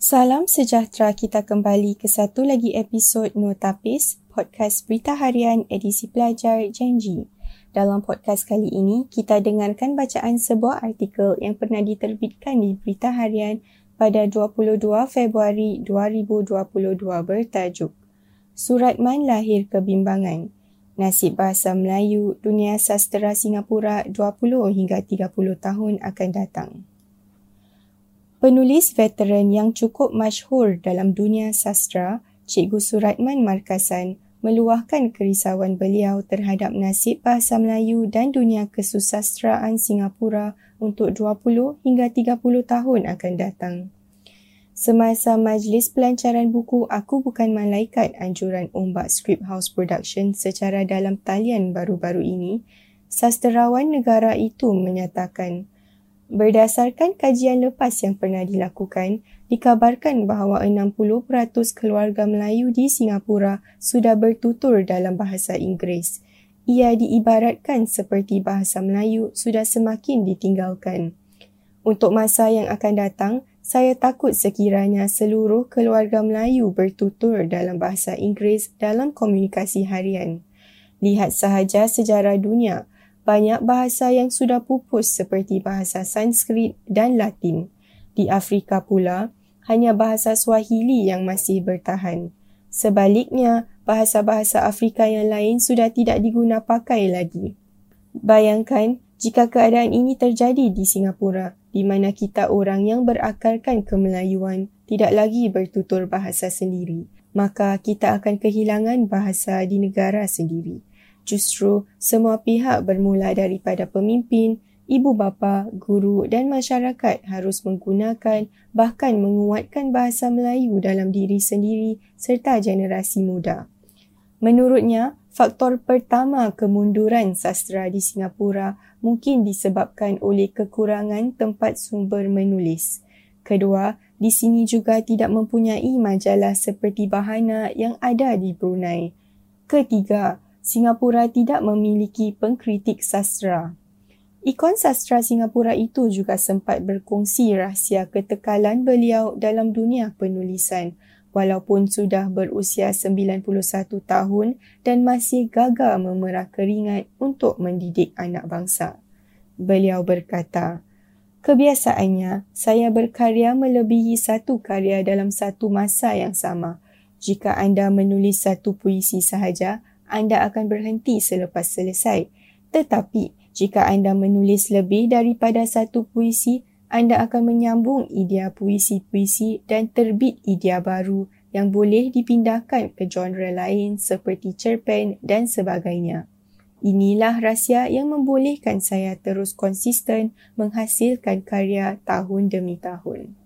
Salam sejahtera kita kembali ke satu lagi episod Notapis, podcast berita harian edisi pelajar Janji. Dalam podcast kali ini, kita dengarkan bacaan sebuah artikel yang pernah diterbitkan di berita harian pada 22 Februari 2022 bertajuk Suratman Lahir Kebimbangan. Nasib Bahasa Melayu Dunia Sastera Singapura 20 hingga 30 tahun akan datang. Penulis veteran yang cukup masyhur dalam dunia sastra, Cikgu Suratman Markasan meluahkan kerisauan beliau terhadap nasib bahasa Melayu dan dunia kesusastraan Singapura untuk 20 hingga 30 tahun akan datang. Semasa majlis pelancaran buku Aku Bukan Malaikat anjuran Ombak Script House Production secara dalam talian baru-baru ini, sastrawan negara itu menyatakan Berdasarkan kajian lepas yang pernah dilakukan, dikabarkan bahawa 60% keluarga Melayu di Singapura sudah bertutur dalam bahasa Inggeris. Ia diibaratkan seperti bahasa Melayu sudah semakin ditinggalkan. Untuk masa yang akan datang, saya takut sekiranya seluruh keluarga Melayu bertutur dalam bahasa Inggeris dalam komunikasi harian. Lihat sahaja sejarah dunia, banyak bahasa yang sudah pupus seperti bahasa Sanskrit dan Latin. Di Afrika pula, hanya bahasa Swahili yang masih bertahan. Sebaliknya, bahasa-bahasa Afrika yang lain sudah tidak diguna pakai lagi. Bayangkan jika keadaan ini terjadi di Singapura, di mana kita orang yang berakarkan kemelayuan tidak lagi bertutur bahasa sendiri, maka kita akan kehilangan bahasa di negara sendiri. Justru semua pihak bermula daripada pemimpin, ibu bapa, guru dan masyarakat harus menggunakan bahkan menguatkan bahasa Melayu dalam diri sendiri serta generasi muda. Menurutnya, faktor pertama kemunduran sastra di Singapura mungkin disebabkan oleh kekurangan tempat sumber menulis. Kedua, di sini juga tidak mempunyai majalah seperti Bahana yang ada di Brunei. Ketiga, Singapura tidak memiliki pengkritik sastra. Ikon sastra Singapura itu juga sempat berkongsi rahsia ketekalan beliau dalam dunia penulisan walaupun sudah berusia 91 tahun dan masih gagal memerah keringat untuk mendidik anak bangsa. Beliau berkata, Kebiasaannya, saya berkarya melebihi satu karya dalam satu masa yang sama. Jika anda menulis satu puisi sahaja, anda akan berhenti selepas selesai. Tetapi, jika anda menulis lebih daripada satu puisi, anda akan menyambung idea puisi-puisi dan terbit idea baru yang boleh dipindahkan ke genre lain seperti cerpen dan sebagainya. Inilah rahsia yang membolehkan saya terus konsisten menghasilkan karya tahun demi tahun.